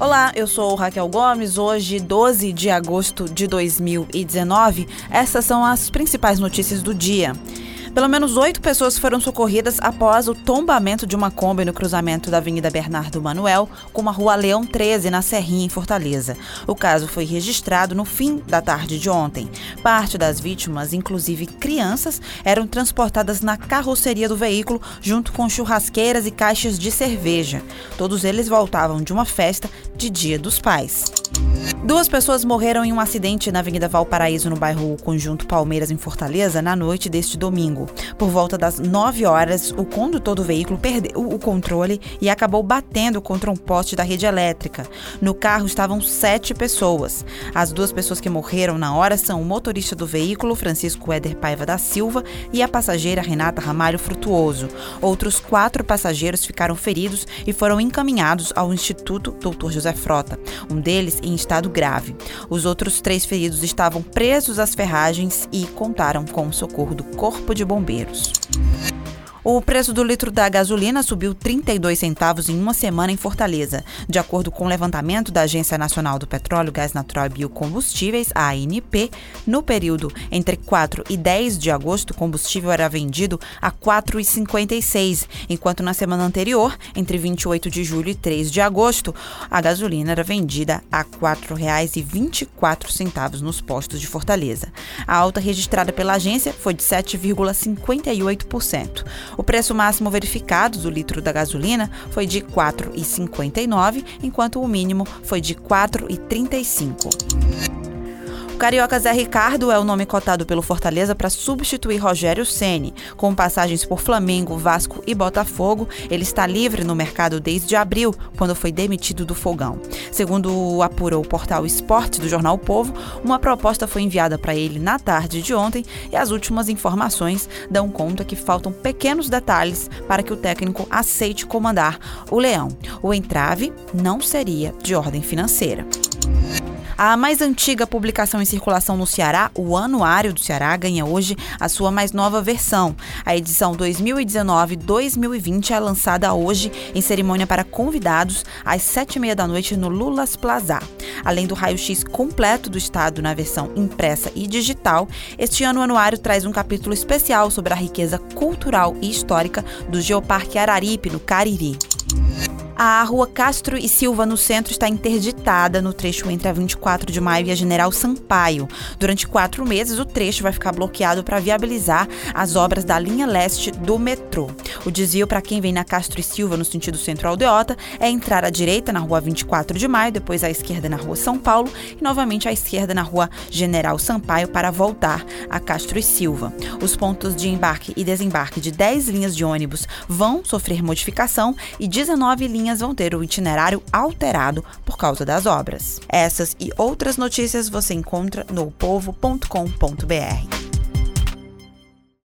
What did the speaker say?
Olá, eu sou Raquel Gomes. Hoje, 12 de agosto de 2019, essas são as principais notícias do dia. Pelo menos oito pessoas foram socorridas após o tombamento de uma Kombi no cruzamento da Avenida Bernardo Manuel com a Rua Leão 13, na Serrinha, em Fortaleza. O caso foi registrado no fim da tarde de ontem. Parte das vítimas, inclusive crianças, eram transportadas na carroceria do veículo junto com churrasqueiras e caixas de cerveja. Todos eles voltavam de uma festa de Dia dos Pais. Duas pessoas morreram em um acidente na Avenida Valparaíso, no bairro Conjunto Palmeiras, em Fortaleza, na noite deste domingo. Por volta das 9 horas, o condutor do veículo perdeu o controle e acabou batendo contra um poste da rede elétrica. No carro estavam sete pessoas. As duas pessoas que morreram na hora são o motorista do veículo, Francisco Éder Paiva da Silva, e a passageira Renata Ramalho Frutuoso. Outros quatro passageiros ficaram feridos e foram encaminhados ao Instituto Dr. José Frota, um deles em estado grave. Os outros três feridos estavam presos às ferragens e contaram com o socorro do Corpo de Bombeiros. O preço do litro da gasolina subiu 32 centavos em uma semana em Fortaleza. De acordo com o levantamento da Agência Nacional do Petróleo, Gás Natural e Biocombustíveis, ANP, no período entre 4 e 10 de agosto, o combustível era vendido a R$ 4,56, enquanto na semana anterior, entre 28 de julho e 3 de agosto, a gasolina era vendida a R$ 4,24 nos postos de Fortaleza. A alta registrada pela agência foi de 7,58%. O preço máximo verificado do litro da gasolina foi de R$ 4,59, enquanto o mínimo foi de R$ 4,35. Carioca Zé Ricardo é o nome cotado pelo Fortaleza para substituir Rogério Ceni. Com passagens por Flamengo, Vasco e Botafogo, ele está livre no mercado desde abril, quando foi demitido do Fogão. Segundo apurou o portal Esporte do jornal o Povo, uma proposta foi enviada para ele na tarde de ontem e as últimas informações dão conta que faltam pequenos detalhes para que o técnico aceite comandar o Leão. O entrave não seria de ordem financeira. A mais antiga publicação em circulação no Ceará, o Anuário do Ceará, ganha hoje a sua mais nova versão. A edição 2019-2020 é lançada hoje em cerimônia para convidados às sete e meia da noite no Lulas Plaza. Além do raio-x completo do estado na versão impressa e digital, este ano o anuário traz um capítulo especial sobre a riqueza cultural e histórica do Geoparque Araripe, no Cariri. A rua Castro e Silva, no centro, está interditada no trecho entre a 24 de maio e a General Sampaio. Durante quatro meses, o trecho vai ficar bloqueado para viabilizar as obras da linha leste do metrô. O desvio para quem vem na Castro e Silva, no sentido centro-aldeota, é entrar à direita na rua 24 de maio, depois à esquerda na rua São Paulo e novamente à esquerda na rua General Sampaio para voltar a Castro e Silva. Os pontos de embarque e desembarque de 10 linhas de ônibus vão sofrer modificação e 19 linhas linhas vão ter o itinerário alterado por causa das obras. Essas e outras notícias você encontra no povo.com.br.